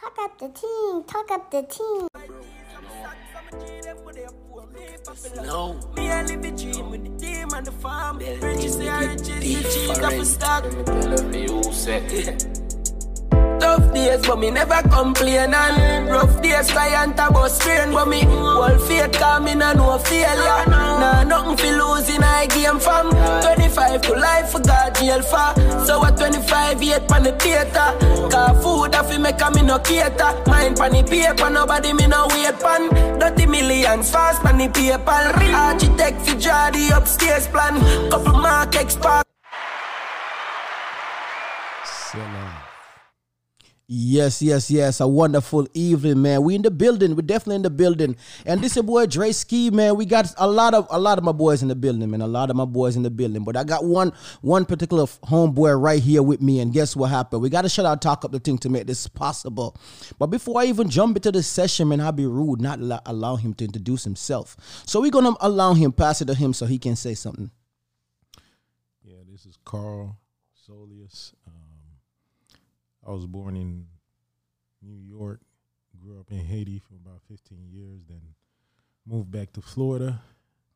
Talk up the team, talk up the team. No. Me I live a dream with the team and the farm. These Riches they are niggas riches, the cheese of a stock. different. Days, but me never complain and rough days, client a bus strain, but me whole faith come in and no failure. Nah, nothing for losing, I game from 25 to life for God jail for. So at 25 yet pan the theater. Car food I fi make a me no cater. Mine pan the paper, nobody me no wait pan. Dirty millions fast pan the paper. Architect fi draw the upstairs plan. Couple mark expert. Yes, yes, yes. A wonderful evening, man. We in the building. We're definitely in the building. And this is your boy Dre Ski, man. We got a lot of a lot of my boys in the building, man. A lot of my boys in the building. But I got one one particular homeboy right here with me. And guess what happened? We got to shut out talk up the thing to make this possible. But before I even jump into the session, man, I'll be rude, not allow, allow him to introduce himself. So we're gonna allow him, pass it to him so he can say something. Yeah, this is Karl Soulious. I was born in New York, grew up in Haiti for about 15 years, then moved back to Florida,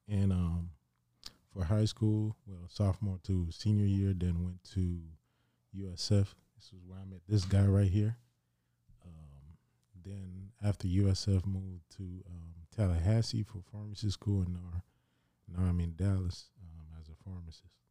and um, for high school, well, sophomore to senior year, then went to USF. This is where I met this guy right here. Um, then after USF, moved to um, Tallahassee for pharmacy school, and now, now I'm in Dallas um, as a pharmacist.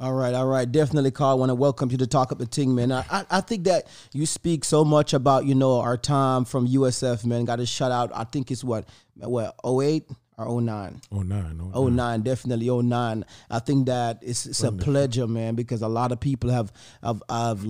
All right, all right. Definitely, Karl. I want to welcome you to Talk Up the Ting, man. I, I, I think that you speak so much about, you know, our time from USF, man. Got to shout out, I think it's what, what, 08 or 09? Oh nine, Oh nine, definitely oh nine. I think that it's it's a pleasure, man, because a lot of people have have have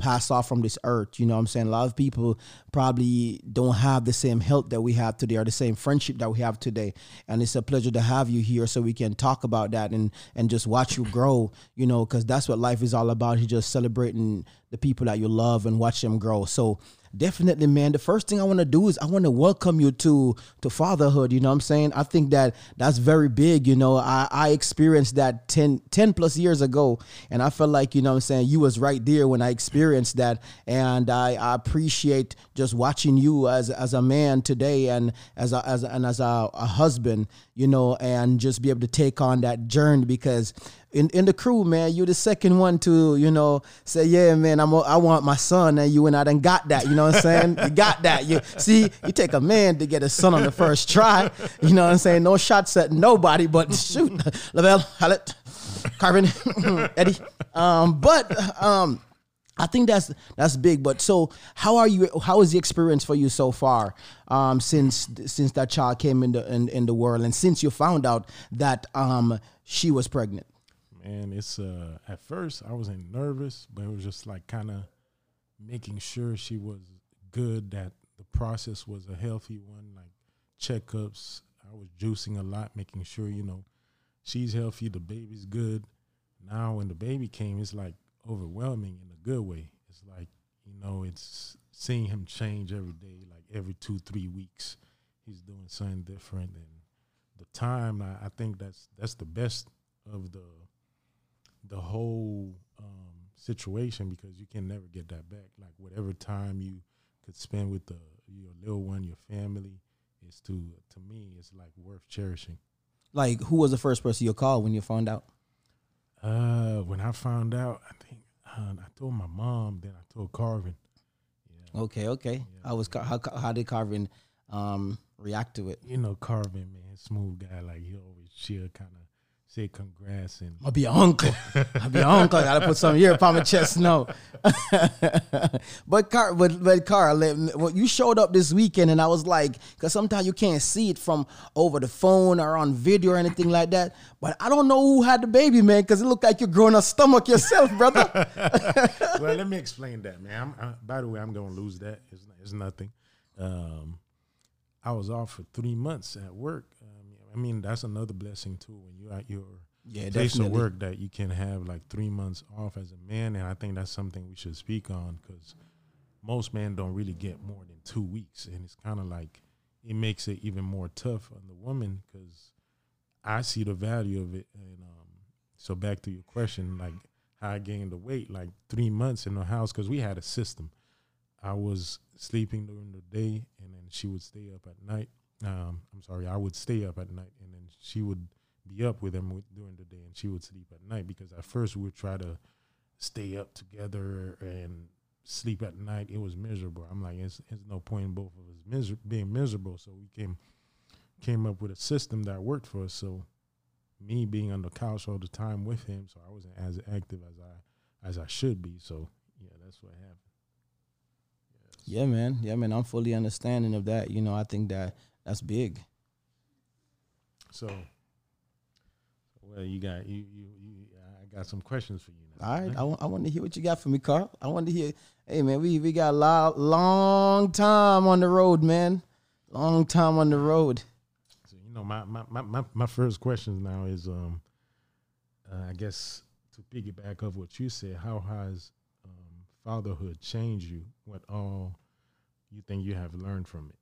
passed off from this earth. You know what I'm saying? A lot of people probably don't have the same health that we have today or the same friendship that we have today. And it's a pleasure to have you here so we can talk about that and and just watch you grow, you know, because that's what life is all about. You're just celebrating the people that you love and watch them grow. So definitely man. The first thing i want to do is i want to welcome you to to fatherhood you know what i'm saying? I think that that's very big you know. I i experienced that 10 10 plus years ago and i felt like you know what i'm saying you was right there when i experienced that. And i, I appreciate just watching you as as a man today and as a as and as a, a husband you know and just be able to take on that journey because in, in the crew, man, you're the second one to, you know, say, yeah, man, I'm a, I want my son, and you and I done got that. You know what I'm saying? you got that. You see, you take a man to get a son on the first try. You know what I'm saying? No shots at nobody, but shoot, Lavelle, Hallett, Carvin, Eddie. Um, but um, I think that's that's big. But so, how are you? How is the experience for you so far? Um, since since that child came in the in, in the world, and since you found out that um she was pregnant. Man, it's uh at first I wasn't nervous, but it was just like kind of making sure she was good, that the process was a healthy one, like checkups. I was juicing a lot, making sure, you know, she's healthy, the baby's good. Now when the baby came, it's like overwhelming in a good way. It's like, you know, it's seeing him change every day, like every two, three weeks. He's doing something different and the time I, I think that's that's the best of the the whole um, situation because you can never get that back. Like whatever time you could spend with the your little one, your family, is to to me, it's like worth cherishing. Like, who was the first person you called when you found out? Uh, when I found out, I think uh, I told my mom, then I told Carvin. Yeah, Okay, okay. How was how how did Carvin um react to it? you know Carvin, man, smooth guy. Like he always chill, kind of say congrats and I'll be your uncle. I'll be your uncle. I gotta put something here upon my chest. No, but Karl, but but let- well, you showed up this weekend, and I was like, because sometimes you can't see it from over the phone or on video or anything like that. But I don't know who had the baby, man, because it looked like you're growing a stomach yourself, brother. well, let me explain that, man. I'm, I, by the way, I'm gonna lose that. It's, it's nothing. Um, I was off for three months at work. Um, I mean, that's another blessing too. When you're at your Yeah, place of work, that you can have like three months off as a man, and I think that's something we should speak on because most men don't really get more than two weeks, and it's kind of like it makes it even more tough on the woman because I see the value of it. And um, so back to your question, like how I gained the weight, like three months in the house because we had a system. I was sleeping during the day, and then she would stay up at night. Um, I'm sorry, I would stay up at night, and then she would be up with him during the day, and she would sleep at night. Because at first we would try to stay up together and sleep at night. It was miserable. I'm like, it's, it's no point in both of us miser- being miserable. So we came came up with a system that worked for us. So me being on the couch all the time with him, so I wasn't as active as I as I should be. So yeah, that's what happened. Yeah, man. Yeah, man. I'm fully understanding of that. You know, I think that that's big. So, well, you got you you, you I got some questions for you now. All right, I want, I want to hear what you got for me, Karl. I want to hear. Hey, man, we we got a lot, long time on the road, man. Long time on the road. So you know, my my my my, my first question now is um, uh, I guess to piggyback off what you said, how has um, fatherhood changed you? What all you think you have learned from it?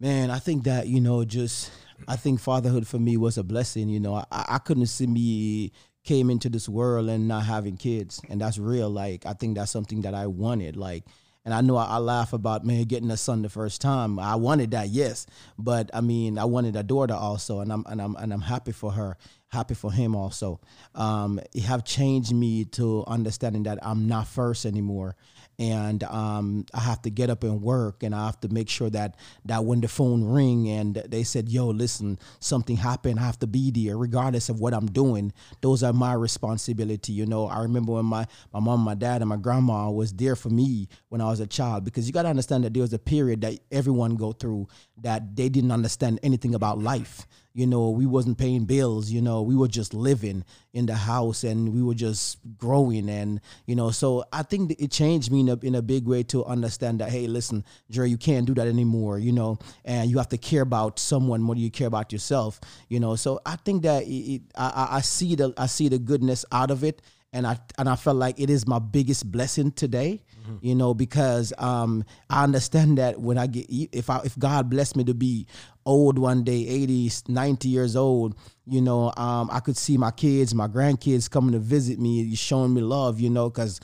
Man, I think that you know, just I think fatherhood for me was a blessing. You know, I, I couldn't see me came into this world and not having kids, and that's real. Like I think that's something that I wanted. Like, and I know I, I laugh about man getting a son the first time. I wanted that, yes, but I mean, I wanted a daughter also, and I'm and I'm and I'm happy for her, happy for him also. Um, it have changed me to understanding that I'm not first anymore and um, I have to get up and work, and I have to make sure that that when the phone ring and they said, "Yo, listen, something happened," I have to be there, regardless of what I'm doing. Those are my responsibility. You know, I remember when my my mom, my dad, and my grandma was there for me when I was a child, because you got to understand that there was a period that everyone go through that they didn't understand anything about life you know we wasn't paying bills you know we were just living in the house and we were just growing and you know so i think it changed me in a, in a big way to understand that hey listen jerry you can't do that anymore you know and you have to care about someone more than you care about yourself you know. So i think that it, it, I, I see the i see the goodness out of it and I and I felt like it is my biggest blessing today, you know, because um, I understand that when I get if I if God bless me to be old one day, 80, 90 years old, you know, um, I could see my kids, my grandkids coming to visit me, showing me love, you know, because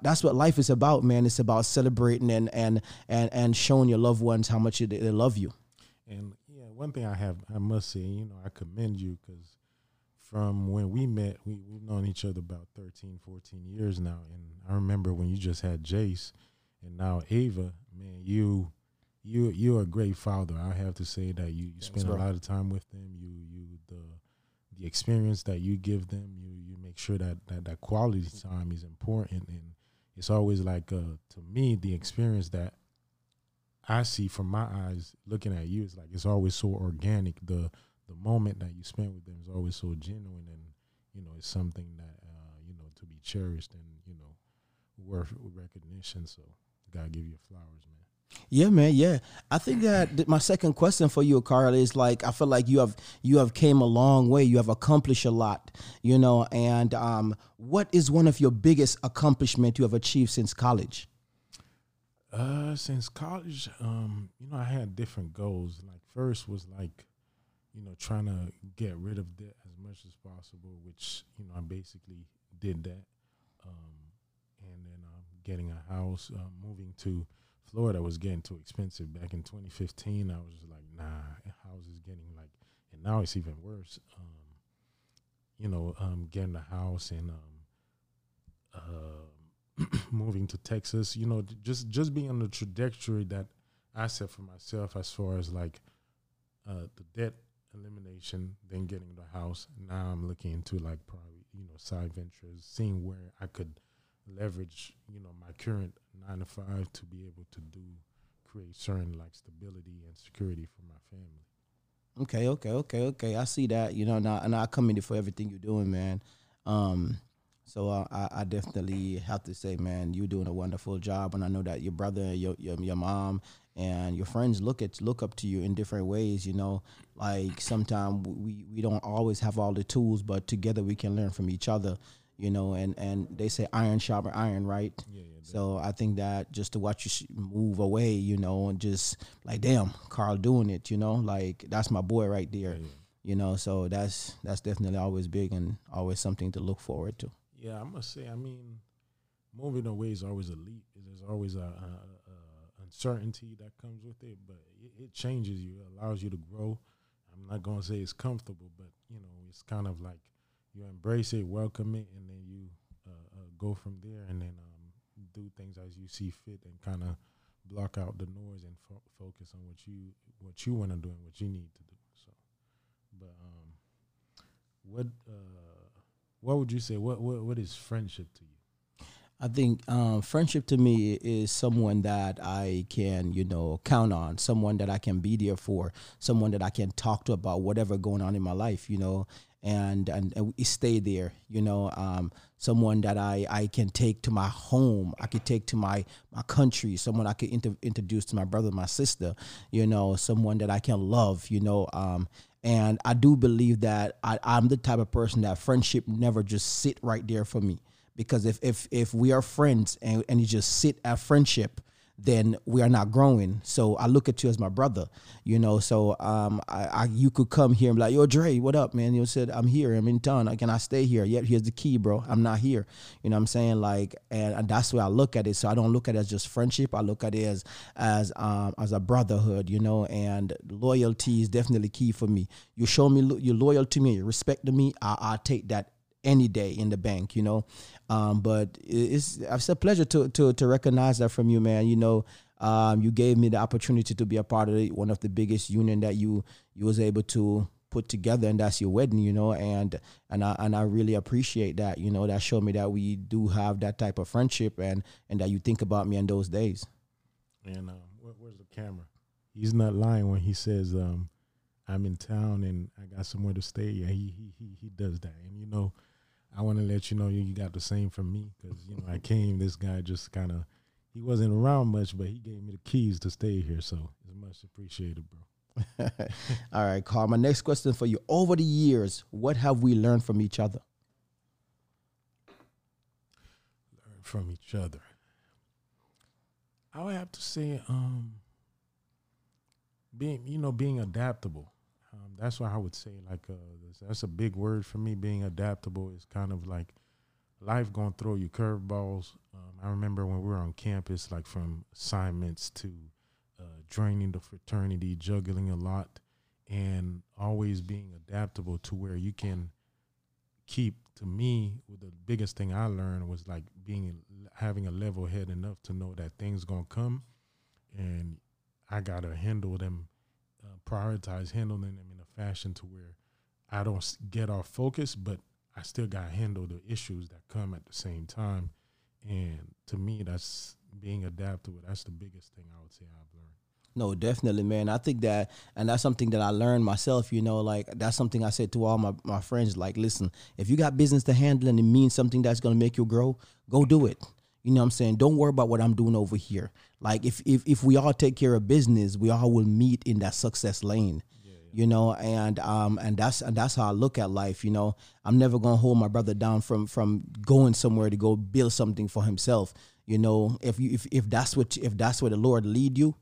that's what life is about, man. It's about celebrating and and and and showing your loved ones how much they they love you. And yeah, one thing I have, I must say, you know, I commend you because from when we met, we, we've known each other about 13, 14 years now. And I remember when you just had Jace and now Ava, man, you you you're a great father. I have to say that you, you spend a lot of time with them. You you the the experience that you give them, you you make sure that that, that quality time is important and it's always like uh to me the experience that I see from my eyes looking at you is like it's always so organic. The the moment that you spend with them is always so genuine and you know it's something that uh, you know to be cherished and you know worth recognition. So gotta give you flowers, man. Yeah, man. Yeah, I think that my second question for you, Karl, is like I feel like you have you have came a long way. You have accomplished a lot, you know. And um, what is one of your biggest accomplishment you have achieved since college? Uh, since college, um, you know, I had different goals. Like first was like, you know, trying to get rid of debt as much as possible, which you know I basically did that. Um, and then um, getting a house, uh, moving to Florida was getting too expensive. Back in 2015, I was like, nah, a house is getting like, and now it's even worse. Um, you know, um, getting a house and um, uh, moving to Texas, you know, just just being on the trajectory that I set for myself as far as like uh, the debt elimination, then getting the house. Now I'm looking into like probably you know side ventures, seeing where I could leverage you know my current nine to five to be able to do create certain like stability and security for my family. Okay, okay, okay, okay. I see that. You know, and I, and I commend you for everything you're doing, man. Um, so uh, I, I definitely have to say, man, you're doing a wonderful job, and I know that your brother, your your, your mom, and your friends look at look up to you in different ways. You know, like sometimes we we don't always have all the tools, but together we can learn from each other. You know, and and they say iron sharper iron, right? Yeah, yeah. So I think that just to watch you move away, you know, and just like, damn, Karl doing it, you know, like that's my boy right there, Yeah. you know. So that's that's definitely always big and always something to look forward to. Yeah, I must say, I mean, moving away is always a leap. There's always a, a, a, uncertainty that comes with it, but it, it changes you, it allows you to grow. I'm not gonna say it's comfortable, but you know, it's kind of like you embrace it, welcome it, and then you uh, uh, go from there, and then um, do things as you see fit, and kind of block out the noise and fo- focus on what you what you want to do and what you need to do. So, but um, what uh, what would you say? What what what is friendship to you? I think um, friendship to me is someone that I can, you know, count on, someone that I can be there for, someone that I can talk to about whatever going on in my life, you know, and and, we stay there, you know, um, someone that I, I can take to my home, I could take to my my country, someone I could inter- introduce to my brother, my sister, you know, someone that I can love, you know, um, and I do believe that I, I'm the type of person that friendship never just sit right there for me. Because if if if we are friends and, and you just sit at friendship then we are not growing. So i look at you as my brother you know? So um i, I you could come here and be like yo dre what up man? You said i'm here i'm in town can i stay here? Yet here's the key bro i'm not here you know what i'm saying? Like and, and that's where i look at it. So i don't look at it as just friendship i look at it as as um as a brotherhood you know? And loyalty is definitely key for me. You show me lo- you're loyal to me you respect to me I, i'll take that any day in the bank, you know. Um, but it's it's a pleasure to to to recognize that from you, man. You know, um, you gave me the opportunity to be a part of the, one of the biggest union that you you was able to put together, and that's your wedding, you know. And and I and I really appreciate that. You know, that showed me that we do have that type of friendship, and and that you think about me in those days. And um, where, where's the camera? He's not lying when he says um, I'm in town and I got somewhere to stay. Yeah, he he he, he does that, and you know. I want to let you know you, you got the same from me because you know I came. This guy just kind of he wasn't around much, but he gave me the keys to stay here, so it's much appreciated, bro. All right, Karl. My next question for you: Over the years, what have we learned from each other? Learn from each other. I would have to say, um, being you know being adaptable. Um, that's why I would say like uh, that's a big word for me. Being adaptable is kind of like life gonna throw you curveballs. Um, I remember when we were on campus, like from assignments to uh, joining the fraternity, juggling a lot, and always being adaptable to where you can keep. To me, the biggest thing I learned was like being having a level head enough to know that things gonna come, and I gotta handle them prioritize handling them in a fashion to where I don't get off focus, but I still got to handle the issues that come at the same time. And to me, that's being adaptable. That's the biggest thing I would say I've learned. No, definitely, man. I think that, and that's something that I learned myself. You know, like that's something I said to all my, my friends. Like, listen, if you got business to handle and it means something that's gonna make you grow, go do it. You know what I'm saying? Don't worry about what I'm doing over here. Like, if if if we all take care of business, we all will meet in that success lane. You know, and um, and that's and that's how I look at life. You know, I'm never gonna hold my brother down from from going somewhere to go build something for himself. You know, if you if if that's what if that's where the Lord lead you,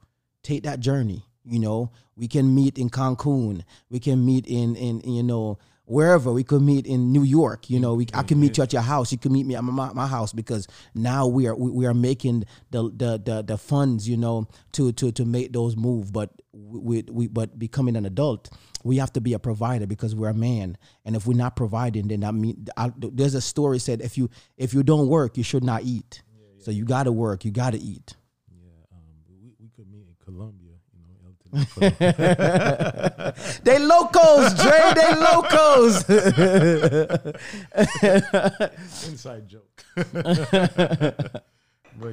take that journey you know we can meet in cancun we can meet in in you know wherever we could meet in new york you mm-hmm. know we, i can meet mm-hmm. you at your house. You can meet me at my, my house because now we are we, we are making the, the the the funds you know to to to make those move. But we, we but becoming an adult we have to be a provider because we're a man. And if we're not providing then I mean I, there's a story said if you if you don't work you should not eat. So you got to work you got to eat Yeah, um, we, we could meet in Colombia, you know, Elton. They locos, Dre. They locos. inside joke. but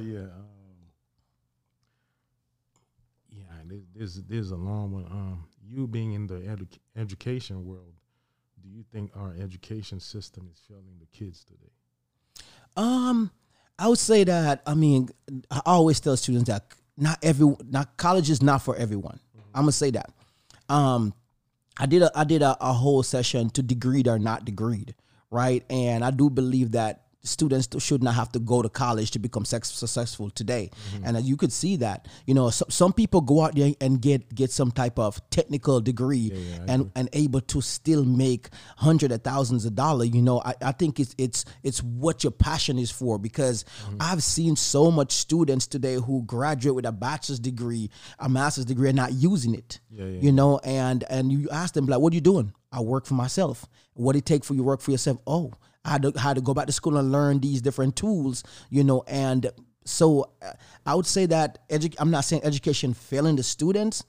yeah, um, yeah, this is a long one. Um, you being in the edu- education world, do you think our education system is failing the kids today? Um, I would say that. I mean, I always tell students that not every not college is not for everyone. I'm gonna say that. Um, I did a I did a, a whole session to degreed or not degreed, right? And I do believe that students should not have to go to college to become sex successful today. And uh, you could see that you know so, some people go out there and get get some type of technical degree and and able to still make hundred of thousands of dollars you know. I, I think it's it's it's what your passion is for because i've seen so much students today who graduate with a bachelor's degree a master's degree and not using it Yeah, yeah, you know. And and you ask them like what are you doing? I work for myself. What it take for you to work for yourself? Oh i had to, had to go back to school and learn these different tools you know and so uh, i would say that edu- i'm not saying education failing the students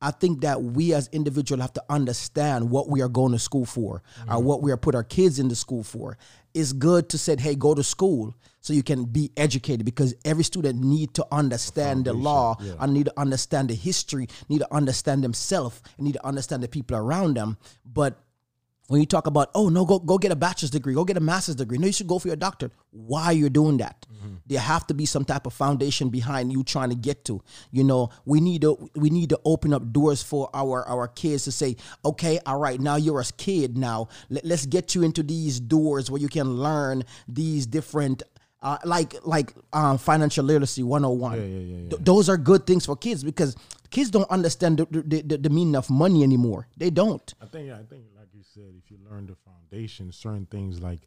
I think that we as individuals have to understand what we are going to school for or what we are put our kids into school for. It's good to say, hey, go to school so you can be educated because every student need to understand the law, I need to understand the history, need to understand themselves, and need to understand the people around them. But when you talk about oh no go go get a bachelor's degree go get a master's degree. No you should go for your doctorate. Why you're doing that? There have to be some type of foundation behind you trying to get to. You know we need to we need to open up doors for our our kids to say okay all right now you're a kid now. Let, let's get you into these doors where you can learn these different uh, like like um, financial literacy 101 Yeah, yeah, yeah, yeah. Th- those are good things for kids because kids don't understand the, the, the, the meaning of money anymore. They don't. I think I think said, if you learn the foundation, certain things like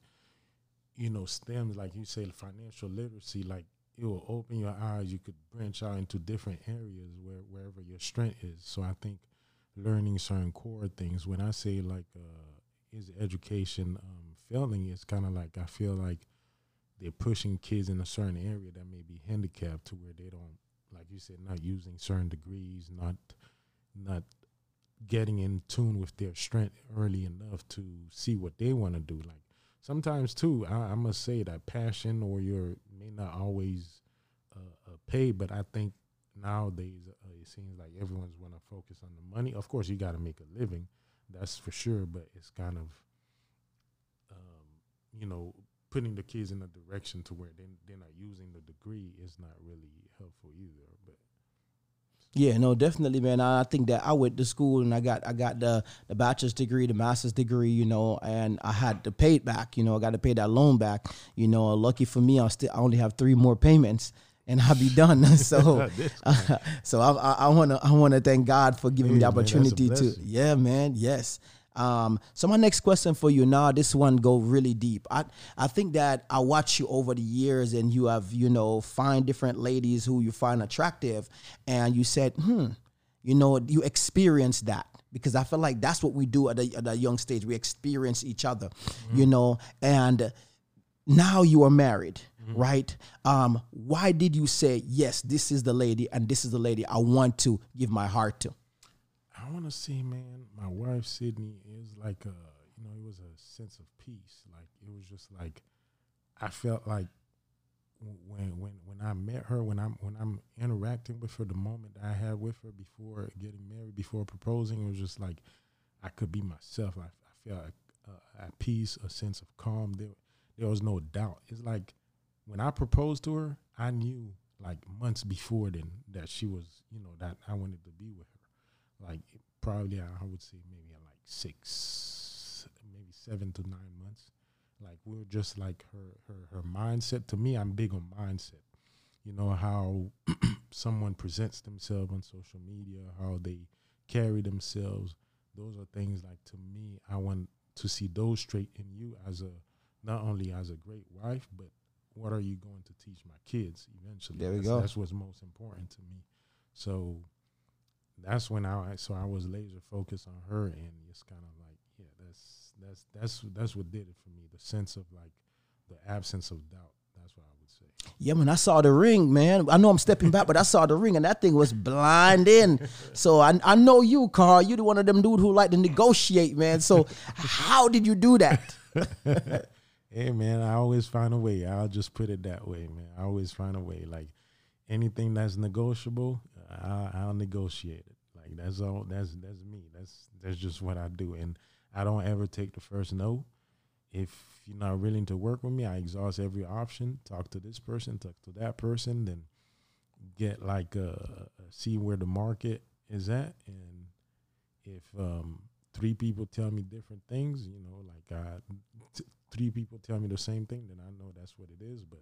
you know stems, like you say, financial literacy, like it will open your eyes. You could branch out into different areas where wherever your strength is. So I think learning certain core things. When I say like, uh, is education um, failing? It's kind of like I feel like they're pushing kids in a certain area that may be handicapped to where they don't, like you said, not using certain degrees, not not getting in tune with their strength early enough to see what they want to do. Like sometimes too, I, I must say that passion or your may not always uh, uh, pay, but I think nowadays uh, it seems like everyone's want to focus on the money. Of course, you got to make a living, that's for sure. But it's kind of, um, you know, putting the kids in a direction to where they they're not using the degree is not really helpful either. But Yeah, no, definitely, man. I think that I went to school and I got I got the the bachelor's degree, the master's degree, you know, and I had to pay it back. You know, I got to pay that loan back. You know, lucky for me, I still I only have three more payments. And I'll be done. so, so I, I, I wanna, I wanna thank God for giving me the Hey, man, opportunity to. Yeah, man. Yes. Um, so my next question for you now, this one go really deep. I I think that I watch you over the years and you have, you know, find different ladies who you find attractive and you said, hmm, you know, you experience that. Because I feel like that's what we do at a, at a young stage. We experience each other, you know, and now you are married, right? Um, why did you say, yes, this is the lady and this is the lady I want to give my heart to? I want to see, man. My wife Sydney is like a, you know, it was a sense of peace. Like it was just like I felt like when when when I met her, when I'm when I'm interacting with her, the moment I had with her before getting married, before proposing, it was just like I could be myself. I, I felt uh, at peace, a sense of calm. There, there was no doubt. It's like when I proposed to her, I knew like months before then that she was, you know, that I wanted to be with her like probably I would say maybe like six, maybe seven to nine months. Like we are just like her her her mindset. To me, I'm big on mindset. You know how someone presents themselves on social media, how they carry themselves. Those are things like to me. I want to see those straight in you as a not only as a great wife, but what are you going to teach my kids eventually? There we that's, go. That's what's most important to me. So that's when I so I was laser focused on her and it's kind of like yeah that's that's that's that's what did it for me the sense of like the absence of doubt that's what I would say Yeah, man, I saw the ring, man. I know I'm stepping back, but I saw the ring, and that thing was blinding. So I, I know you, Karl. You're the one of them dude who like to negotiate, man. So how did you do that? hey man I always find a way I'll just put it that way man I always find a way like anything that's negotiable I'll, I'll negotiate it like that's all that's that's me that's that's just what I do and I don't ever take the first no if you're not willing to work with me, I exhaust every option. Talk to this person, talk to that person, then get like uh, see where the market is at, and if um, three people tell me different things, you know, like uh, t- three people tell me the same thing, then I know that's what it is. But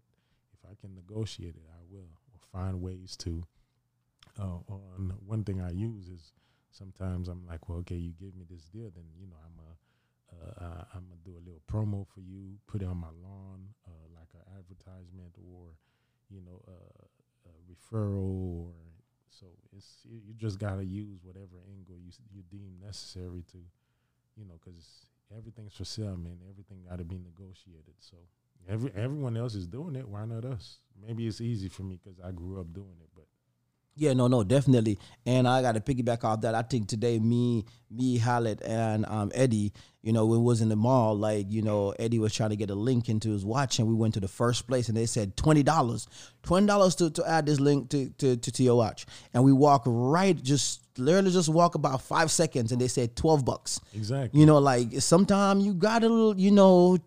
if I can negotiate it, I will. Or find ways to. Uh, on one thing I use is sometimes I'm like, well, okay, you give me this deal, then you know I'm a uh, I, am gonna do a little promo for you, put it on my lawn, uh, like an advertisement or you know uh, a referral or so it's you, you just gotta use whatever angle you you deem necessary to you know because everything's for sale, man. Everything got to be negotiated. So every everyone else is doing it. Why not us? Maybe it's easy for me because I grew up doing it, but. Yeah, no, no, definitely. And I got to piggyback off that. I think today, me, me, Hallett, and um, Eddie, you know, when we was in the mall, like, you know, Eddie was trying to get a link into his watch, and we went to the first place, and they said twenty dollars, twenty dollars to, to add this link to, to, to, to your watch, and we walk right, just literally just walk about five seconds, and they said twelve bucks. Exactly. You know, like sometimes you gotta, you know,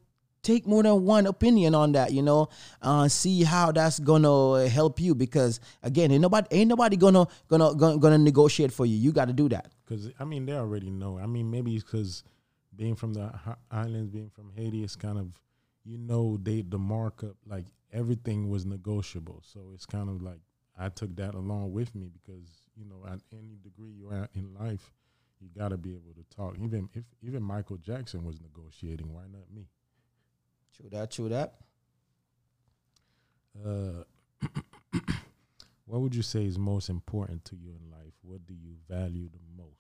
take more than one opinion on that, you know, uh, see how that's gonna help you because again, ain't nobody ain't nobody gonna gonna gonna, gonna negotiate for you. You got to do that. Because I mean, they already know. I mean, maybe because being from the islands, being from Haiti, it's kind of you know they the markup like everything was negotiable. So it's kind of like I took that along with me because you know at any degree you're at in life, you got to be able to talk. Even if even Michael Jackson was negotiating, why not me? True that. True that. Uh, what would you say is most important to you in life? What do you value the most?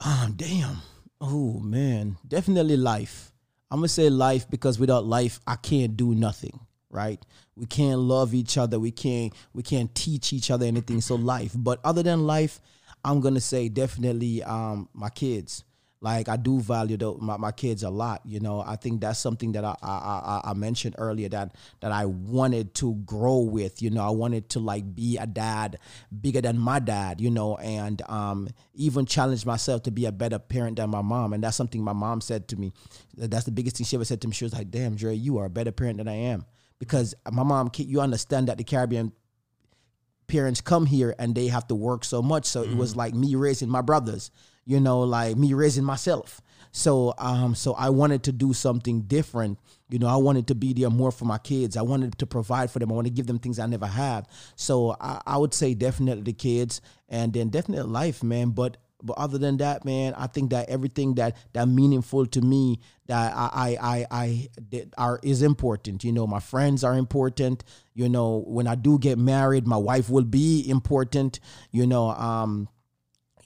Um, damn. Oh man, definitely life. I'm gonna say life because without life, I can't do nothing. Right? We can't love each other. We can't. We can't teach each other anything. So life. But other than life, I'm gonna say definitely um my kids like I do value the, my, my kids a lot. You know, I think that's something that I, I, I, mentioned earlier that that I wanted to grow with. You know, I wanted to like be a dad bigger than my dad. You know, and um, even challenge myself to be a better parent than my mom. And that's something my mom said to me. That's the biggest thing she ever said to me. She was like, "Damn, Dre, you are a better parent than I am." Because my mom, you understand that the Caribbean parents come here and they have to work so much. So mm-hmm. it was mm-hmm. like me raising my brothers you know, like me raising myself. So um so I wanted to do something different. You know, I wanted to be there more for my kids. I wanted to provide for them. I want to give them things I never had. So I, I would say definitely the kids and then definitely life, man. But but other than that, man, I think that everything that that meaningful to me that I I I, I are is important. You know, my friends are important. You know, when I do get married, my wife will be important. You know, um,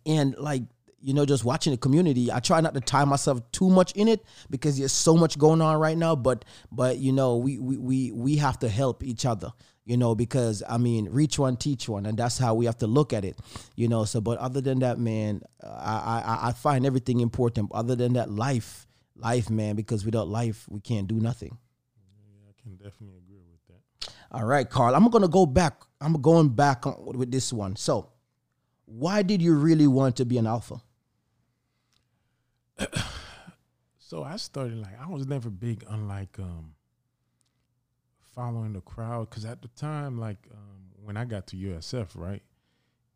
and like you know, just watching the community. I try not to tie myself too much in it because there's so much going on right now. But but you know, we we we we have to help each other. You know, because I mean, reach one, teach one, and that's how we have to look at it. You know, so but other than that, man, I I, I find everything important. Other than that, life, life, man, because without life, we can't do nothing. Yeah, I can definitely agree with that. All right, Karl, I'm gonna go back. I'm going back with this one. So, why did you really want to be an alpha? so I started like I was never big unlike um following the crowd because at the time like um, when I got to USF right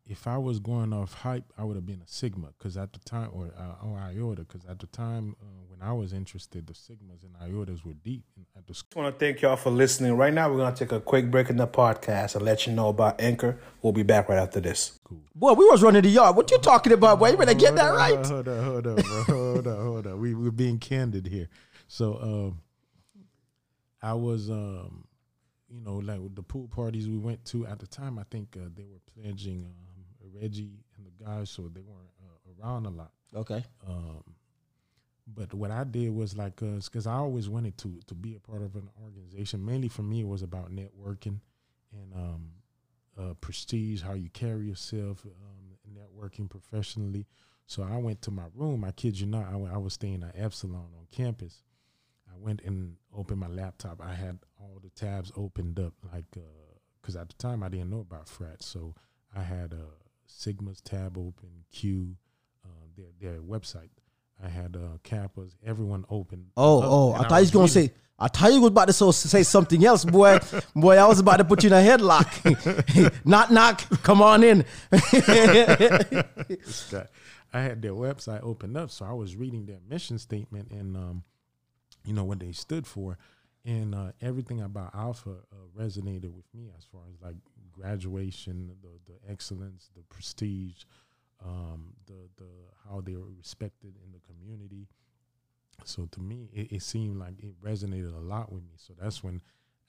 if I was going off hype, I would have been a Sigma because at the time, or uh, or Iota, because at the time uh, when I was interested, the Sigmas and Iotas were deep at the school. I want to thank y'all for listening. Right now, we're gonna take a quick break in the podcast and let you know about Anchor. We'll be back right after this. Cool. Boy, we was running the yard. What you talking about, boy? You better get that right. Hold on, hold on, hold on, hold on. We we're being candid here. So, um, I was um, you know, like the pool parties we went to at the time. I think uh, they were pledging. Uh, Reggie and the guys, so they weren't uh, around a lot. Okay. Um, but what I did was like, because uh, I always wanted to to be a part of an organization. Mainly for me, it was about networking and um, uh, prestige, how you carry yourself, um, networking professionally. So I went to my room. I kid you not, I, went, I was staying at Epsilon on campus. I went and opened my laptop. I had all the tabs opened up, like, because uh, at the time I didn't know about frats. So I had uh, Sigma's tab open, Q, uh, their their website. I had uh, Kappas, everyone open. Oh, oh! I, I thought you was gonna say. I thought you was about to so, say something else, boy. boy, I was about to put you in a headlock. knock, knock. Come on in. I had their website opened up, so I was reading their mission statement, and um, you know, what they stood for. And uh, everything about Alpha uh, resonated with me as far as like graduation, the, the excellence, the prestige, um, the, the how they were respected in the community. So to me, it, it seemed like it resonated a lot with me. So that's when,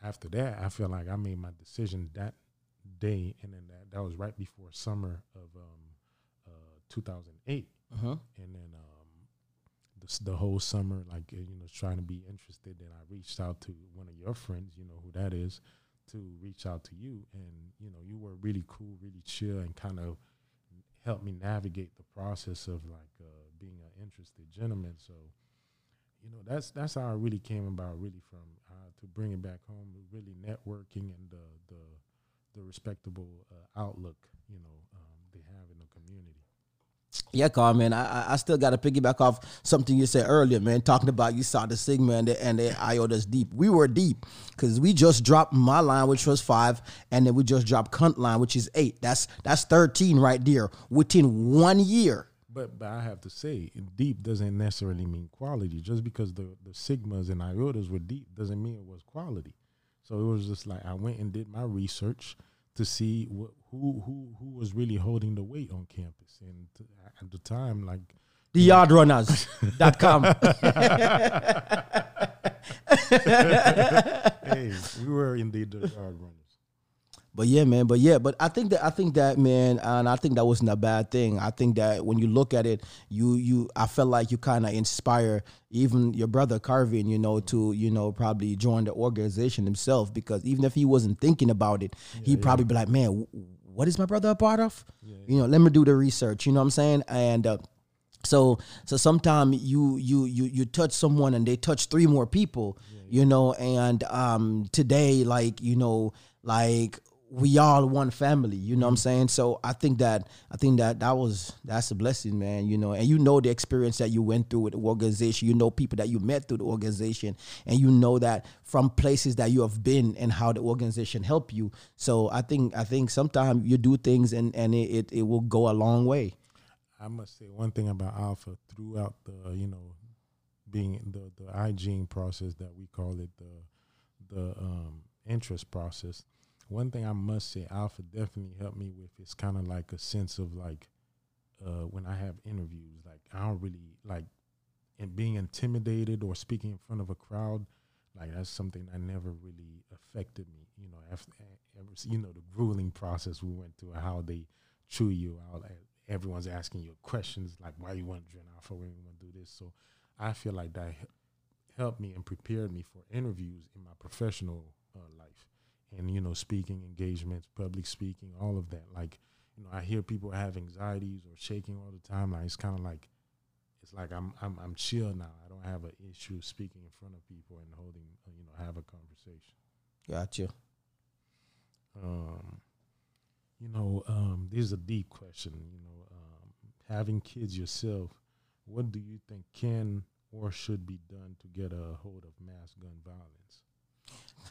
after that, I feel like I made my decision that day, and then that, that was right before summer of um, uh, 2008, Uh-huh. and then um, the, the whole summer, like uh, you know, trying to be interested. Then I reached out to one of your friends, you know who that is, to reach out to you, and you know, you were really cool, really chill, and kind of helped me navigate the process of like uh, being an interested gentleman. So, you know, that's that's how it really came about. Really, from uh, to bring it back home, really networking and the the the respectable uh, outlook, you know, um, they have in the community. Yeah, Karl, man. I I- still got to piggyback off something you said earlier, man. Talking about you saw the Sigma and the, and the IOTA's deep. We were deep because we just dropped my line, which was five, and then we just dropped Cunt line, which is eight. That's that's thirteen right there within one year. But but I have to say, deep doesn't necessarily mean quality. Just because the the sigmas and iotas were deep doesn't mean it was quality. So it was just like I went and did my research to see what, who who who was really holding the weight on campus, and at the time, like The yardrunners.com. hey, we were indeed the yard runners. But yeah, man. But yeah, but I think that I think that man, and I think that wasn't a bad thing. I think that when you look at it, you you I felt like you kind of inspire even your brother Carvin, you know, to you know probably join the organization himself because even if he wasn't thinking about it, he'd probably be like, man, w- what is my brother a part of? You know, let me do the research. You know what I'm saying? And uh, so so sometimes you you you you touch someone and they touch three more people you know and um today like you know like we all one family you know what i'm saying? So i think that i think that that was that's a blessing man you know? And you know the experience that you went through with the organization. You know people that you met through the organization. And you know that from places that you have been and how the organization helped you. So i think i think sometimes you do things and and it, it, it will go a long way. I must say one thing about Alpha throughout the you know being the the hygiene process that we call it the the um, interest process. One thing I must say Alpha definitely helped me with is kind of like a sense of like uh, when I have interviews, like I don't really like and being intimidated or speaking in front of a crowd. Like that's something that never really affected me. You know, after ever, you know the grueling process we went through, how they chew you out. Everyone's asking you questions like, "Why you want to drink alpha? Why you want to do this?" So I feel like that helped me and prepared me for interviews in my professional uh, life, and you know, speaking engagements, public speaking, all of that. Like, you know, I hear people have anxieties or shaking all the time. Like it's kind of like it's like I'm I'm I'm chill now. I don't have an issue speaking in front of people and holding uh, you know have a conversation. gotcha Um, you know, um, this is a deep question. You know, um, having kids yourself, what do you think can or should be done to get a hold of mass gun violence?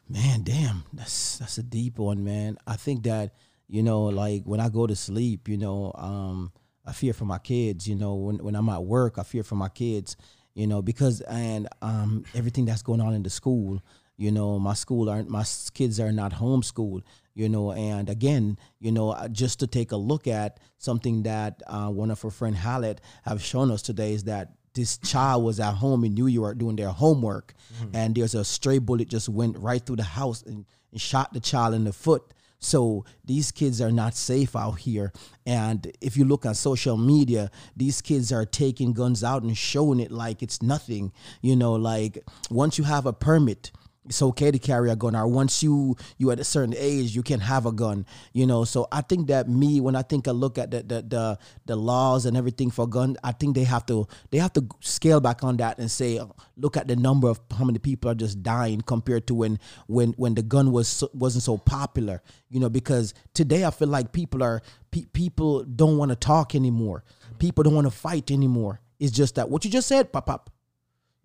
Man, damn, that's that's a deep one, man. I think that you know, like when I go to sleep, you know, um, I fear for my kids. You know, when when I'm at work, I fear for my kids. You know, because and um, everything that's going on in the school. You know, my school aren't my kids are not homeschooled. You know, and again, you know, just to take a look at something that uh, one of our friend Hallett have shown us today is that this child was at home in New York doing their homework, mm-hmm. and there's a stray bullet just went right through the house and, and shot the child in the foot. So these kids are not safe out here. And if you look on social media, these kids are taking guns out and showing it like it's nothing. You know, like once you have a permit, it's okay to carry a gun or once you you at a certain age you can have a gun you know? So i think that me when i think i look at the the the, the laws and everything for gun i think they have to they have to scale back on that and say look at the number of how many people are just dying compared to when when when the gun was wasn't so popular you know? Because today i feel like people are pe- people don't want to talk anymore. People don't want to fight anymore. It's just that what you just said pop up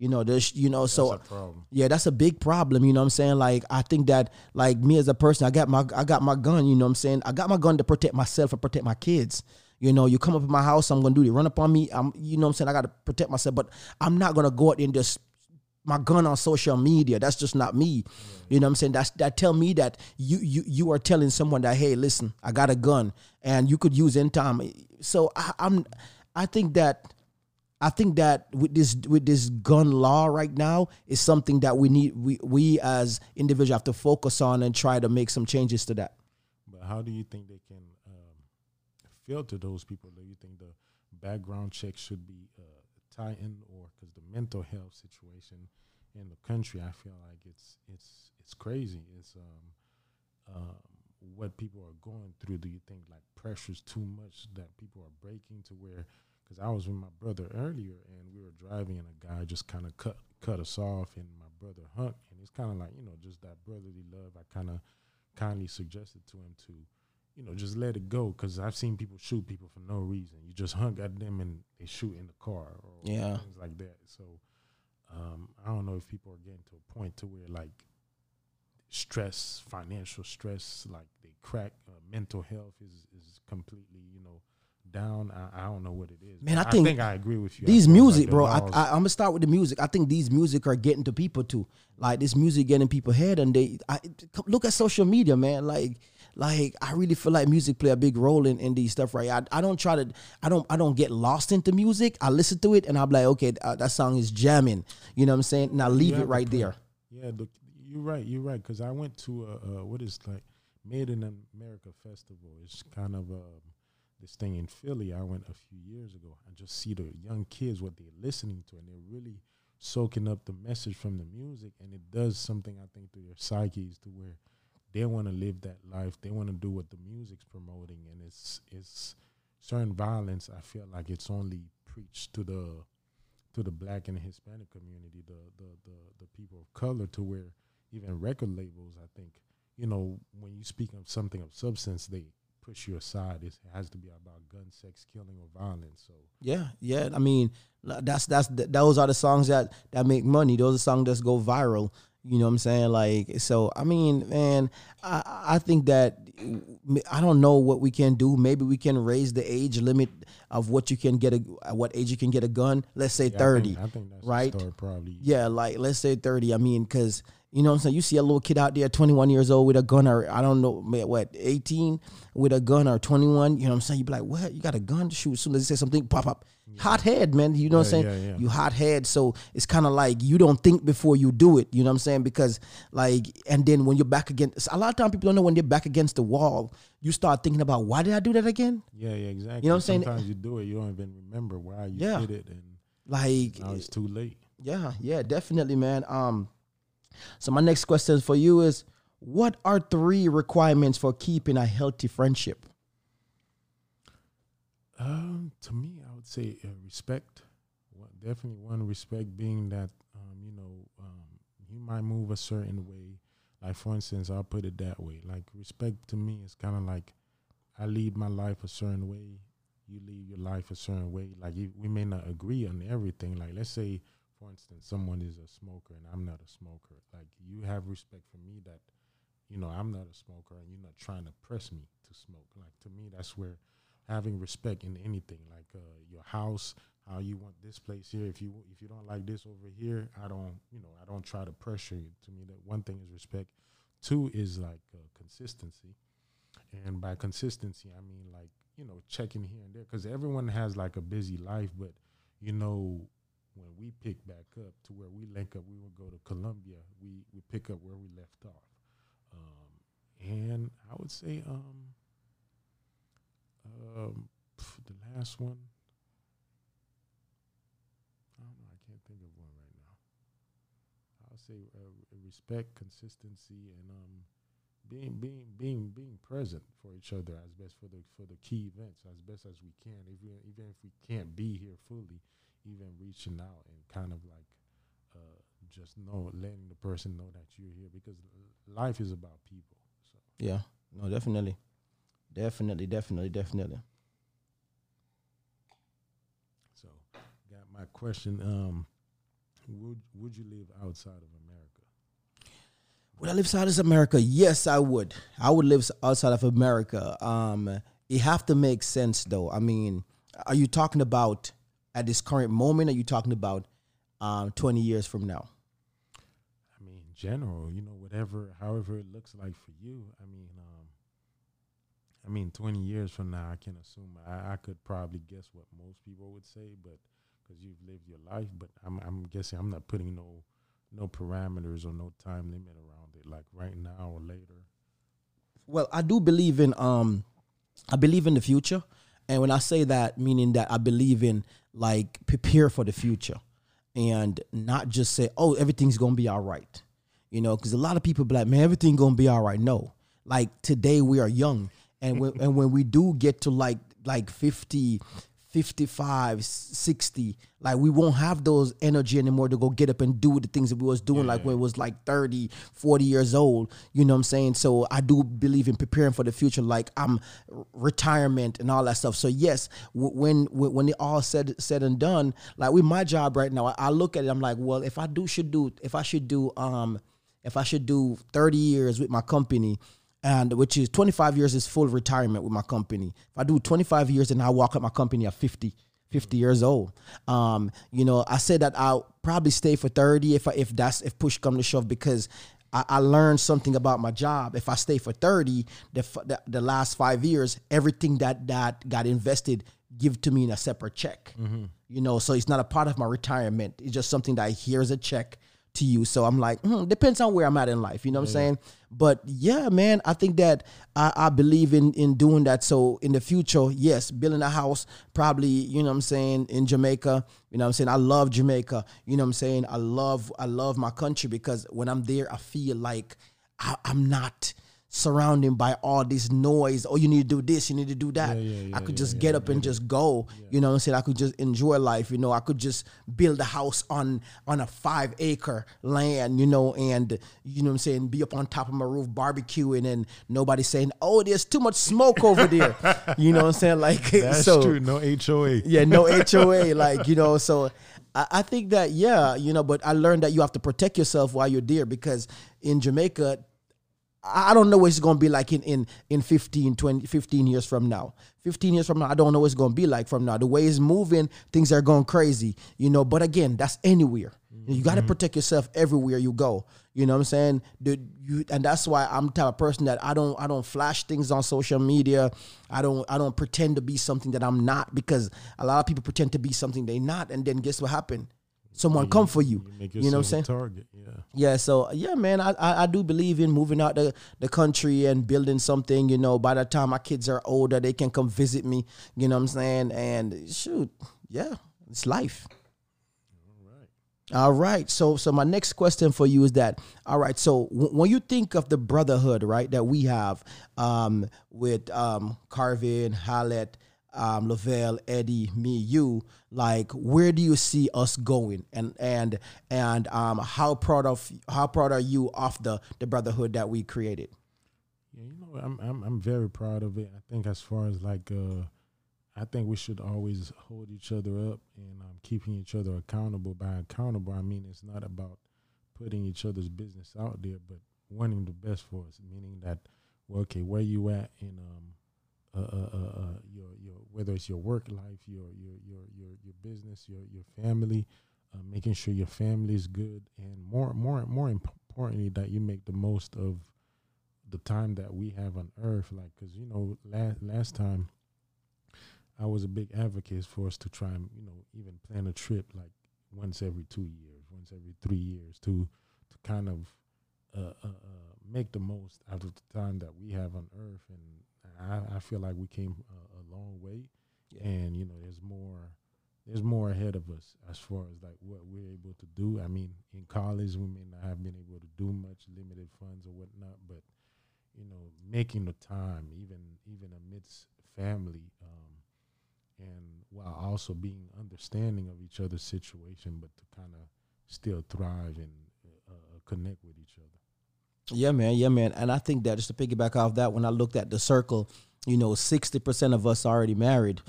you know there's you know so That's a problem. yeah, that's a big problem. You know what I'm saying? Like I think that like me as a person, I got my I got my gun. You know what I'm saying? I got my gun to protect myself and protect my kids. You know, you come up in my house, I'm gonna do it. Run up on me. I'm you know what I'm saying? I gotta protect myself, but I'm not gonna go out and just my gun on social media. That's just not me. You know what I'm saying? That's that tell me that you you you are telling someone that hey, listen, I got a gun and you could use in time. So I, I'm I think that I think that with this with this gun law right now is something that we need we we as individuals have to focus on and try to make some changes to that. But how do you think they can um, filter those people? Do you think the background check should be uh, tightened, or because the mental health situation in the country, I feel like it's it's it's crazy. It's um, um, what people are going through. Do you think like pressure's too much that people are breaking to where? Because I was with my brother earlier, and we were driving, and a guy just kind of cut cut us off, and my brother Hunt, and it's kind of like you know just that brotherly love. I kind of kindly suggested to him to, you know, just let it go, because I've seen people shoot people for no reason. You just hung at them, and they shoot in the car, or Yeah. things like that. So. Um, I don't know if people are getting to a point to where like stress, financial stress, like they crack. Uh, mental health is is completely, you know, down. I, I don't know what it is. Man, but I think I agree with you. These as far as, like, music, the bro. I, I, I'm gonna start with the music. I think these music are getting to people too. Like this music getting people head, and they I, look at social media, man. Like, like I really feel like music play a big role in, in these stuff, right? I, I don't try to, I don't, I don't get lost into music. I listen to it, and I'm like, okay, uh, that song is jamming. You know what I'm saying? And I leave You it right there. Yeah, the, you're right. You're right. Because I went to a, uh what is like Made in America festival. It's kind of um, this thing in Philly. I went a few years ago. I just see the young kids what they're listening to, and they're really soaking up the message from the music, and it does something I think to their psyches to where they want to live that life. They want to do what the music's promoting, and it's it's certain violence. I feel like it's only preached to the to the black and Hispanic community, the the the, the people of color, to where even record labels, I think, you know, when you speak of something of substance, they push you aside. It has to be about gun, sex, killing, or violence. So Yeah, yeah. I mean, that's that's th- those are the songs that that make money. Those are songs that go viral. You know what I'm saying? Like, so I mean, man, I I think that I don't know what we can do. Maybe we can raise the age limit of what you can get a what age you can get a gun. Let's say yeah, I thirty. think, I think that's right? the start probably. Yeah, like let's say 30. I mean, because you know what I'm saying? You see a little kid out there, 21 years old with a gun, or I don't know, what, 18 with a gun, or 21, you know what I'm saying? You be like, what? You got a gun to shoot? As soon as they say something, pop up. Hot head, man. You know what I'm saying? yeah, yeah. You hot head. So it's kind of like you don't think before you do it. You know what I'm saying? Because, like, and then when you're back against, a lot of time people don't know when they're back against the wall, you start thinking about, why did I do that again? Yeah, yeah, exactly. You know what I'm saying? Sometimes you do it, you don't even remember why you Yeah. did it, and Like, now it's too late. Yeah, yeah, definitely, man. Um, so my next question for you is, what are three requirements for keeping a healthy friendship? Um, to me, I would say uh, respect. One, definitely one respect being that um, you know um, you might move a certain way. Like for instance, I'll put it that way. Like respect to me is kind of like I lead my life a certain way. You lead your life a certain way. Like you, we may not agree on everything. Like let's say, for instance, someone is a smoker and I'm not a smoker. Like you have respect for me that you know I'm not a smoker and you're not trying to press me to smoke. Like to me, that's where having respect in anything like uh, your house how you want this place here if you if you don't like this over here i don't you know i don't try to pressure you to me that one thing is respect two is like uh, consistency and by consistency i mean like you know checking here and there because everyone has like a busy life but you know when we pick back up to where we link up we will go to columbia we we pick up where we left off um, and i would say um um, the last one. I don't know. I can't think of one right now. I'll say uh, respect, consistency, and um, being being being being present for each other as best for the for the key events as best as we can. We, even if we can't be here fully, even reaching out and kind of like uh, just know letting the person know that you're here because life is about people. So. Yeah, no, definitely, definitely, definitely, definitely. So, got my question. Um, would would you live outside of America? Would I live outside of America? Yes, I would. I would live outside of America. Um, it have to make sense, though. I mean, are you talking about at this current moment? Are you talking about um, twenty years from now? I mean, in general, you know, whatever, however it looks like for you. I mean, um, I mean, 20 years from now, I can assume I, I could probably guess what most people would say, but because you've lived your life, but I'm, I'm guessing I'm not putting no, no parameters or no time limit around it, like right now or later. Well, I do believe in um I believe in the future. And when I say that, meaning that I believe in like prepare for the future and not just say, oh, everything's gonna be all right. You know, because a lot of people be like, man, everything gonna be all right. No. Like today we are young. And when and when we do get to like like 50, 55 60 like we won't have those energy anymore to go get up and do the things that we was doing like when it was like 30 40 years old you know what i'm saying? So i do believe in preparing for the future like i'm retirement and all that stuff. So yes when when it all said said and done like with my job right now I, I look at it i'm like well if i do should do if i should do um if i should do 30 years with my company and which is 25 years is full retirement with my company. If I do 25 years and I walk up my company at 50, 50 years old. Um, you know, I said that I'll probably stay for 30 if I, if that's if push come to shove because I, I learned something about my job. If I stay for 30, the, f- the the last five years, everything that that got invested give to me in a separate check. You know, so it's not a part of my retirement. It's just something that here's a check to you. So I'm like, hmm, depends on where I'm at in life. You know what I'm saying? But yeah, man, I think that I, I believe in in doing that. So in the future, yes, building a house, probably, you know what I'm saying, in Jamaica. You know what I'm saying? I love Jamaica. You know what I'm saying? I love I love my country because when I'm there, I feel like I, I'm not surrounded by all this noise. Oh, you need to do this, you need to do that. yeah, yeah, I could yeah, just yeah, get up and just go. You know what I'm saying? I could just enjoy life. You know, I could just build a house on on a five acre land, you know, and you know what I'm saying, be up on top of my roof barbecuing and nobody saying, Oh, there's too much smoke over there. you know what I'm saying? Like That's so true. No HOA. yeah, no HOA, like you know. So I, I think that yeah, you know. But I learned that you have to protect yourself while you're there because in Jamaica, I don't know what it's going to be like in, in, in 15, 20, 15 years from now. 15 years from now, I don't know what it's going to be like from now. The way it's moving, things are going crazy, you know. But again, that's anywhere. You got to mm-hmm. protect yourself everywhere you go. You know what I'm saying? The, you, and that's why I'm the type of person that I don't I don't flash things on social media. I don't I don't pretend to be something that I'm not because a lot of people pretend to be something they're not, and then guess what happened? Someone come for you. You You know what I'm saying? target. Yeah. Yeah, so yeah, man, I, I I do believe in moving out the, the country and building something. You know, by the time my kids are older, they can come visit me. You know what I'm saying? And shoot, yeah, it's life. All right. So so my next question for you is that all right. So w- when you think of the brotherhood, right, that we have um, with um, Carvin, Hallett, um, Lavelle, Eddie, me, you, like where do you see us going, and and and um, how proud of how proud are you of the the brotherhood that we created? Yeah, you know, I'm I'm I'm very proud of it. I think as far as like uh I think we should always hold each other up and um, keeping each other accountable. By accountable, I mean it's not about putting each other's business out there, but wanting the best for us. Meaning that, well, okay, where you at in um, uh, uh, uh, uh, your your whether it's your work life, your your your your your business, your your family, uh, making sure your family is good, and more more more importantly that you make the most of the time that we have on earth. Like because you know last last time i was a big advocate for us to try and you know even plan a trip like once every two years once every three years to to kind of uh, make the most out of the time that we have on earth and i, I feel like we came a, a long way and you know there's more there's more ahead of us as far as like what we're able to do i mean in college we may not have been able to do much limited funds or whatnot but you know, making the time, even even amidst family, um, and while also being understanding of each other's situation, but to kind of still thrive and uh, uh, connect with each other. Yeah, man. Yeah, man. And I think that just to piggyback off that, when I looked at the circle, you know, sixty percent of us already married.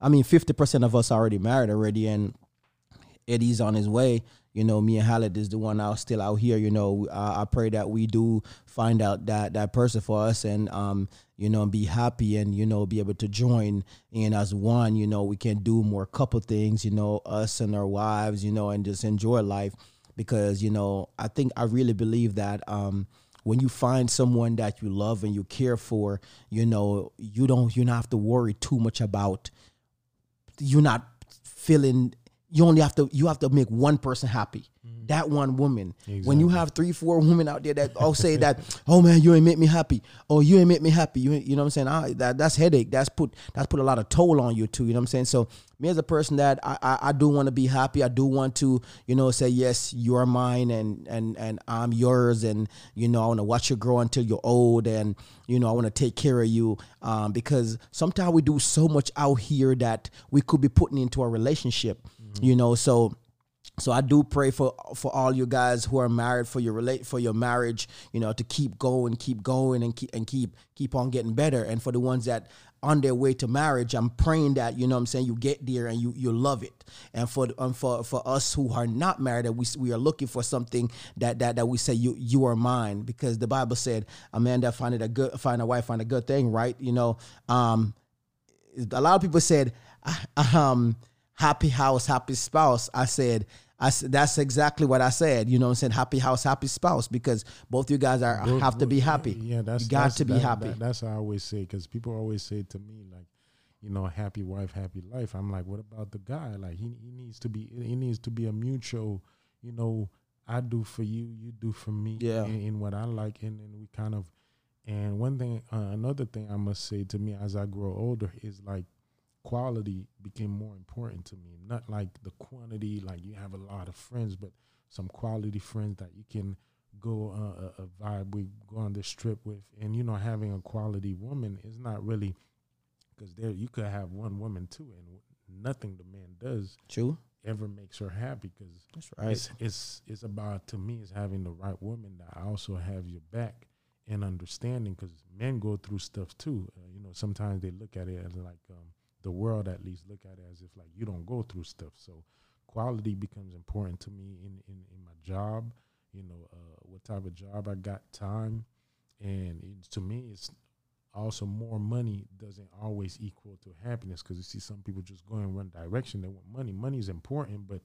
I mean, fifty percent of us already married already, and Eddie's on his way. You know, me and Halid is the one out still out here. You know, I, I pray that we do find out that that person for us, and um, you know, and be happy and you know, be able to join in as one. You know, we can do more couple things. You know, us and our wives. You know, and just enjoy life. Because you know I think I really believe that um, when you find someone that you love and you care for, you know you don't you don't have to worry too much about you're not feeling you only have to you have to make one person happy that one woman. When you have three four women out there that all say that oh man you ain't make me happy. Oh you ain't make me happy. You, you know what i'm saying? I, that, that's headache. That's put that's put a lot of toll on you too. You know what i'm saying? So me as a person that i i, I do want to be happy i do want to you know say yes you're mine and and and i'm yours and you know i want to watch you grow until you're old and you know i want to take care of you. Um, because sometimes we do so much out here that we could be putting into a relationship you know? So so I do pray for for all you guys who are married for your relate for your marriage, you know, to keep going, keep going, and keep and keep keep on getting better. And for the ones that on their way to marriage, I'm praying that you know I'm saying you get there and you you love it. And for um, for for us who are not married, that we we are looking for something that that that we say you you are mine because the Bible said a man that find it a good find a wife find a good thing, right? You know, um, a lot of people said, um, happy house, happy spouse. I said, I that's exactly what I said. You know what I'm saying? Happy house, happy spouse, because both you guys are Both- have to be happy. Yeah, that's you got that's- to be that- happy. that- that's how I always say because people always say to me like, you know, happy wife, happy life. I'm like, what about the guy? Like he he needs to be he needs to be a mutual. You know, I do for you, you do for me. Yeah. in, in what I like, and then we kind of. And one thing, uh, another thing I must say to me as I grow older is like quality became more important to me. Not like the quantity, like you have a lot of friends, but some quality friends that you can go uh, a, a vibe we go on this trip with. And you know, having a quality woman is not really because there you could have one woman too, and nothing the man does True. ever makes her happy because That's right. it's it's it's about to me is having the right woman that I also have your back and understanding because men go through stuff too. Uh, you know, sometimes they look at it as like um, the world at least look at it as if like you don't go through stuff. So quality becomes important to me in in, in my job. You know, uh, what type of job I got, time, and it, to me, it's also more money doesn't always equal to happiness because you see some people just go in one direction they want money money is important but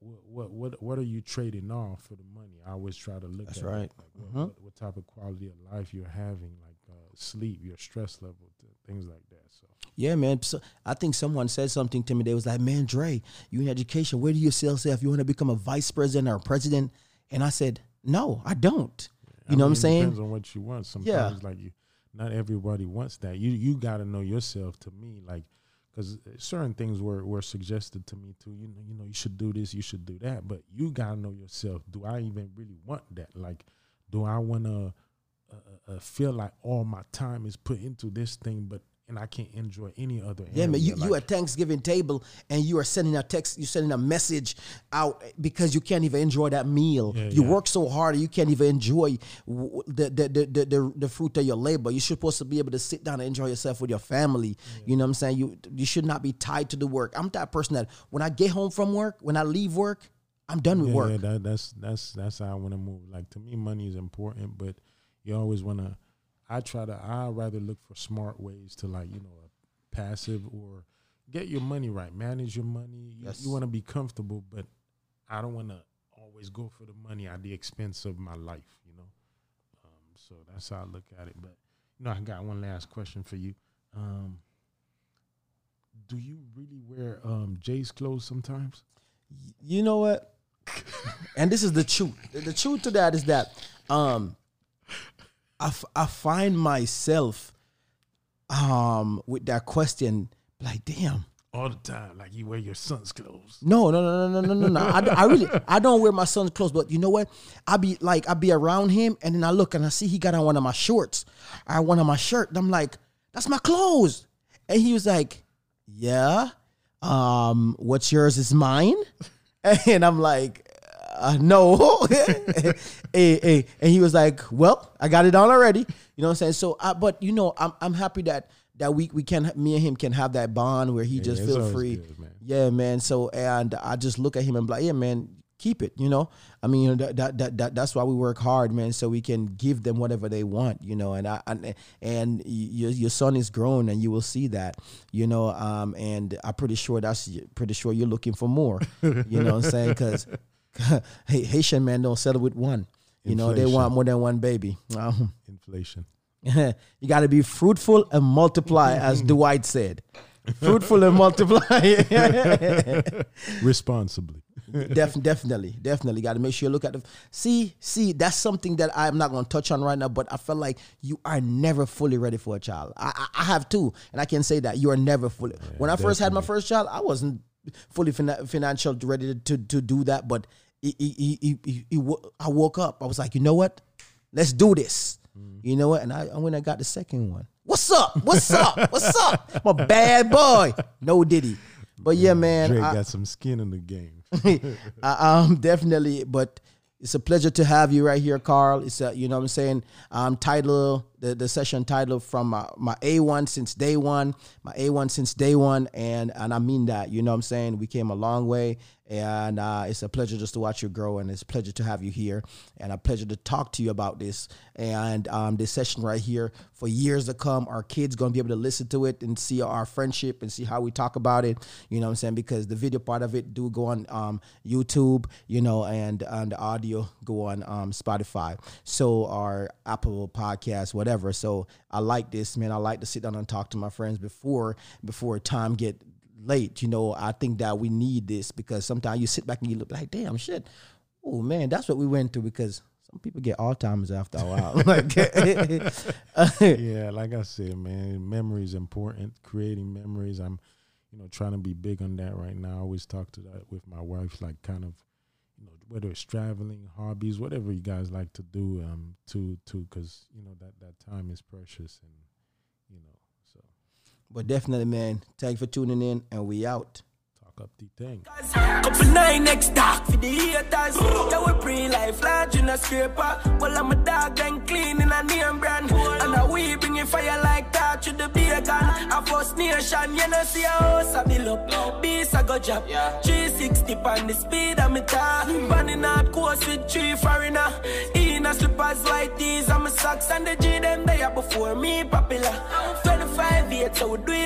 what what what, are you trading off for the money i always try to look That's at right. like what, Mhm. what, what type of quality of life you're having like sleep your stress level th- things like that so Yeah, man. So I think someone said something to me. They was like, "Man, Dre, you in education. Where do you see yourself? You want to become a vice president or a president?" And I said, "No, I don't." You I know what I'm saying? Depends on what you want. Sometimes, like you, not everybody wants that. You you got to know yourself. To me, like, because uh, certain things were were suggested to me too. You know, you know, you should do this, you should do that. But you got to know yourself. Do I even really want that? Like, do I want to uh, uh, feel like all my time is put into this thing, but and I can't enjoy any other? Yeah, man. You, you at Thanksgiving table and you are sending a text, you're sending a message out because you can't even enjoy that meal. Yeah, you yeah. work so hard, you can't even enjoy the the, the, the, the the fruit of your labor. You're supposed to be able to sit down and enjoy yourself with your family. You know what I'm saying? You you should not be tied to the work. I'm that person that when I get home from work, when I leave work, I'm done with yeah, work. yeah, that, that's that's that's how I want to move. Like to me, money is important, but you always want to. I try to. I rather look for smart ways to like you know a passive or get your money right, manage your money. You, Yes. you want to be comfortable, but I don't want to always go for the money at the expense of my life. You know, um, so that's how I look at it. But you know, I got one last question for you. Um, do you really wear um, Jay's clothes sometimes? you know what? and this is the truth. The- truth to that is that um, I, f- I find myself um with that question like, damn. All the time, like you wear your son's clothes. No, no, no, no, no, no, no, no. I, I really, I don't wear my son's clothes, but you know what? I be like, I be around him, and then I look and I see he got on one of my shorts, or one of my shirt, and I'm like, that's my clothes. And he was like, yeah, um, what's yours is mine, and I'm like, uh, no. hey, hey. And he was like, well, I got it on already. You know what I'm saying? So, I, but you know, I'm, I'm happy that that we we can me and him can have that bond where he just feel free. good, man. Yeah, man. So and I just look at him and be like, yeah, man, keep it. You know, I mean, you know, that, that, that, that that's why we work hard, man, so we can give them whatever they want. You know, and I and, and your your son is grown, and you will see that. You know, um, and I'm pretty sure that's pretty sure you're looking for more. You know what I'm saying? Because Haitian men don't settle with one. You know, they want more than one baby. Um, Inflation. you got to be fruitful and multiply, as Dwight said. Fruitful and multiply. Responsibly. Def- definitely, definitely got to make sure you look at the. See, see, that's something that I'm not going to touch on right now. But I feel like you are never fully ready for a child. I, I, I have two, and I can say that you are never fully. when I first had my first child, I wasn't fully fin- financial ready to, to do that. But he, he, he, he, he, he I woke up. I was like, you know what? Let's do this. You know what? And I, and when I got the second one, what's up? What's up? What's up? I'm a bad boy. No diddy. But yeah, man. Drake I- got some skin in the game. I, um, definitely, but it's a pleasure to have you right here, Karl. It's a, you know what I'm saying. Um, title the the session title from my, my A one since day one, my A one since day one, and and I mean that. You know what I'm saying. We came a long way, and uh, it's a pleasure just to watch you grow, and it's a pleasure to have you here, and a pleasure to talk to you about this and um, this session right here for years to come. Our kids gonna be able to listen to it and see our friendship and see how we talk about it. You know what I'm saying? Because the video part of it do go on um, YouTube, you know, and and the audio go on um, Spotify, so our Apple Podcast, whatever. So I like this, man. I like to sit down and talk to my friends before before time get late. You know, I think that we need this because sometimes you sit back and you look like, damn shit. Oh man, that's what we went through because some people get Alzheimer's after a while. like, yeah, like I said, man, memory is important. Creating memories. I'm, you know, trying to be big on that right now. I always talk to that with my wife, like kind of, whether it's traveling, hobbies, whatever you guys like to do, um, to to, because you know that that time is precious, and you know, so but definitely, man. Thank you for tuning in, and we out. Talk up the thing. Couple nine next dark for the haters. Yeah, we pre life large in a scraper. Well, I'm a dog and clean in a name brand. And a we bring it fire like that to the bacon. A first nation, you know, see a house I build up. Beast I go job. 360 on the speed of me tar. Running out course with three foreigner. In a slippers white tees and my socks and the G them there before me popular. 25 years, so we do it.